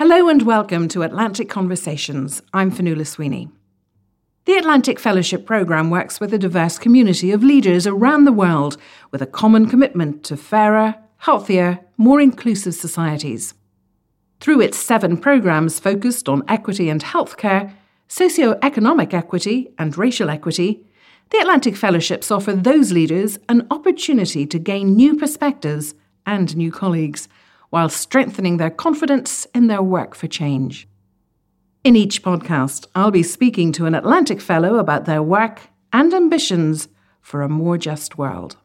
Hello and welcome to Atlantic Conversations. I'm Fionnuala Sweeney. The Atlantic Fellowship Programme works with a diverse community of leaders around the world with a common commitment to fairer, healthier, more inclusive societies. Through its seven programmes focused on equity and healthcare, socio-economic equity, and racial equity, the Atlantic Fellowships offer those leaders an opportunity to gain new perspectives and new colleagues, while strengthening their confidence in their work for change. In each podcast, I'll be speaking to an Atlantic Fellow about their work and ambitions for a more just world.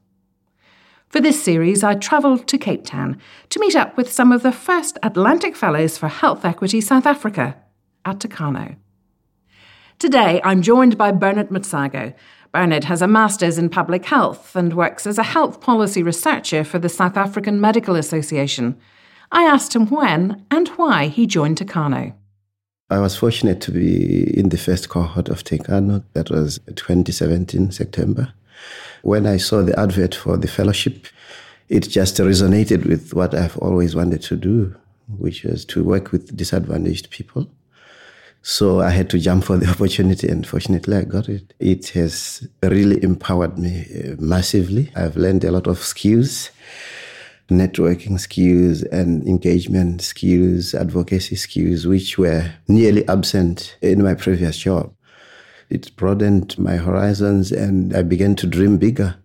For this series, I travelled to Cape Town to meet up with some of the first Atlantic Fellows for Health Equity South Africa at Tekano. Today, I'm joined by Bernard Motsago. Bernard has a Master's in Public Health and works as a health policy researcher for the South African Medical Association. I asked him when and why he joined Tekano. I was fortunate to be in the first cohort of Tekano. That was 2017, September. When I saw the advert for the fellowship, it just resonated with what I've always wanted to do, which was to work with disadvantaged people. So I had to jump for the opportunity, and fortunately, I got it. It has really empowered me uh, massively. I've learned a lot of skills networking skills and engagement skills, advocacy skills, which were nearly absent in my previous job. It broadened my horizons and I began to dream bigger.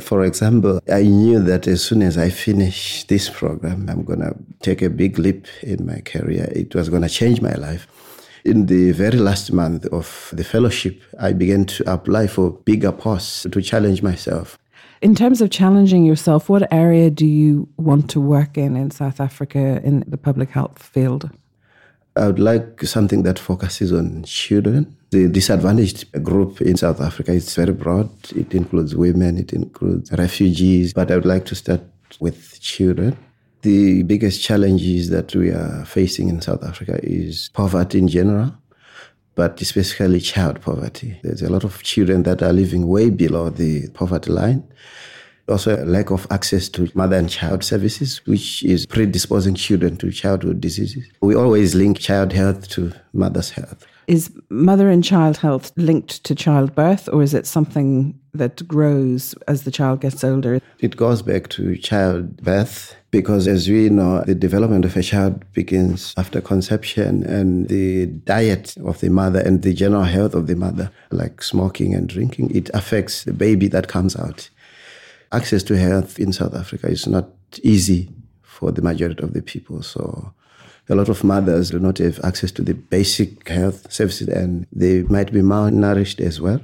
For example, I knew that as soon as I finish this program, I'm going to take a big leap in my career. It was going to change my life. In the very last month of the fellowship, I began to apply for bigger posts to challenge myself. In terms of challenging yourself, what area do you want to work in in South Africa in the public health field? I would like something that focuses on children. The disadvantaged group in South Africa is very broad. It includes women, it includes refugees, but I would like to start with children. The biggest challenges that we are facing in South Africa is poverty in general but especially child poverty. There's a lot of children that are living way below the poverty line. Also, a lack of access to mother and child services, which is predisposing children to childhood diseases. We always link child health to mother's health. Is mother and child health linked to childbirth, or is it something that grows as the child gets older? It goes back to childbirth because, as we know, the development of a child begins after conception, and the diet of the mother and the general health of the mother, like smoking and drinking, it affects the baby that comes out. Access to health in South Africa is not easy for the majority of the people. So a lot of mothers do not have access to the basic health services and they might be malnourished as well.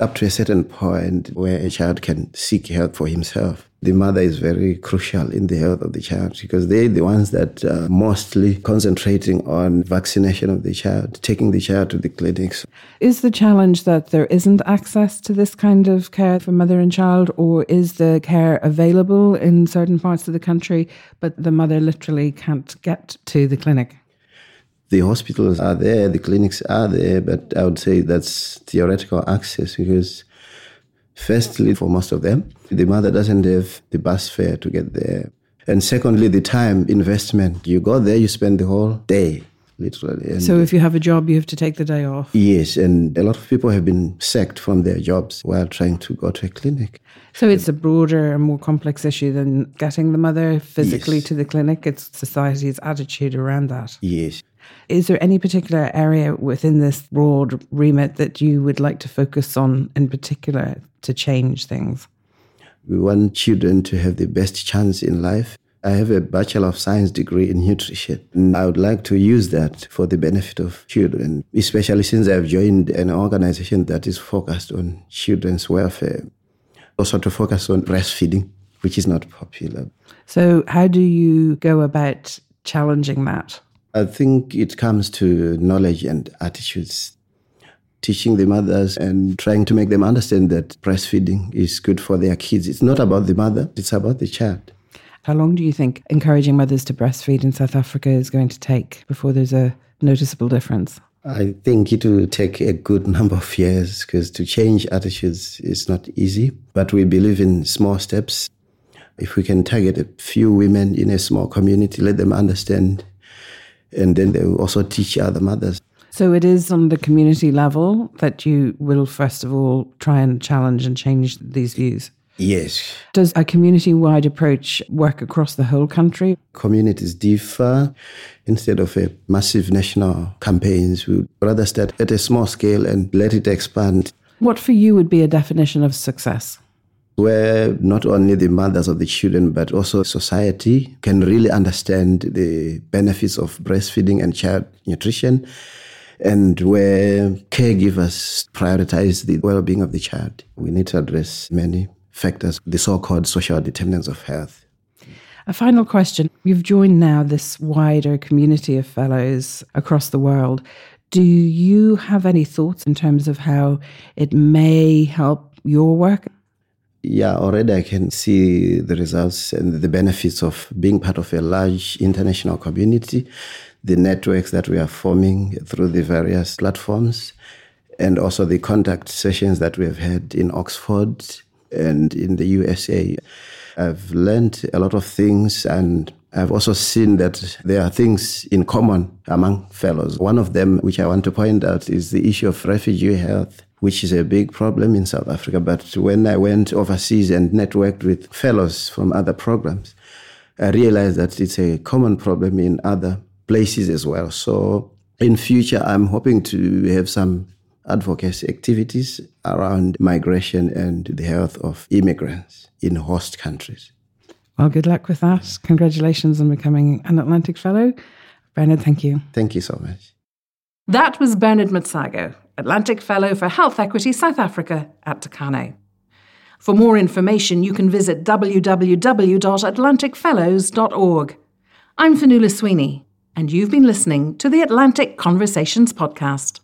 Up to a certain point where a child can seek help for himself the mother is very crucial in the health of the child because they're the ones that are mostly concentrating on vaccination of the child, taking the child to the clinics. Is the challenge that there isn't access to this kind of care for mother and child, or is the care available in certain parts of the country, but the mother literally can't get to the clinic? The hospitals are there, the clinics are there, but I would say that's theoretical access because Firstly, for most of them, the mother doesn't have the bus fare to get there. And secondly, the time investment. You go there, you spend the whole day, literally. And so if you have a job, you have to take the day off? Yes, and a lot of people have been sacked from their jobs while trying to go to a clinic. So it's a broader and more complex issue than getting the mother physically yes. to the clinic. It's society's attitude around that. Yes. Is there any particular area within this broad remit that you would like to focus on in particular to change things? We want children to have the best chance in life. I have a Bachelor of Science degree in nutrition, and I would like to use that for the benefit of children, especially since I've joined an organization that is focused on children's welfare. Also, to focus on breastfeeding, which is not popular. So, how do you go about challenging that? I think it comes to knowledge and attitudes. Teaching the mothers and trying to make them understand that breastfeeding is good for their kids. It's not about the mother, it's about the child. How long do you think encouraging mothers to breastfeed in South Africa is going to take before there's a noticeable difference? I think it will take a good number of years because to change attitudes is not easy. But we believe in small steps. If we can target a few women in a small community, let them understand And then they will also teach other mothers. So it is on the community level that you will, first of all, try and challenge and change these views? Yes. Does a community wide approach work across the whole country? Communities differ. Instead of a massive national campaigns, we would rather start at a small scale and let it expand. What for you would be a definition of success? Where not only the mothers of the children, but also society can really understand the benefits of breastfeeding and child nutrition, and where caregivers prioritize the well being of the child. We need to address many factors, the so called social determinants of health. A final question. You've joined now this wider community of fellows across the world. Do you have any thoughts in terms of how it may help your work? Yeah, already I can see the results and the benefits of being part of a large international community, the networks that we are forming through the various platforms, and also the contact sessions that we have had in Oxford and in the USA. I've learned a lot of things and I've also seen that there are things in common among fellows. One of them, which I want to point out, is the issue of refugee health, which is a big problem in South Africa. But when I went overseas and networked with fellows from other programs, I realized that it's a common problem in other places as well. So in future, I'm hoping to have some advocacy activities around migration and the health of immigrants in host countries. Well, good luck with that. Congratulations on becoming an Atlantic Fellow. Bernard, thank you. Thank you so much. That was Bernard Mutsago, Atlantic Fellow for Health Equity South Africa at Tekano. For more information, you can visit www.atlanticfellows.org. I'm Fionnuala Sweeney, and you've been listening to the Atlantic Conversations podcast.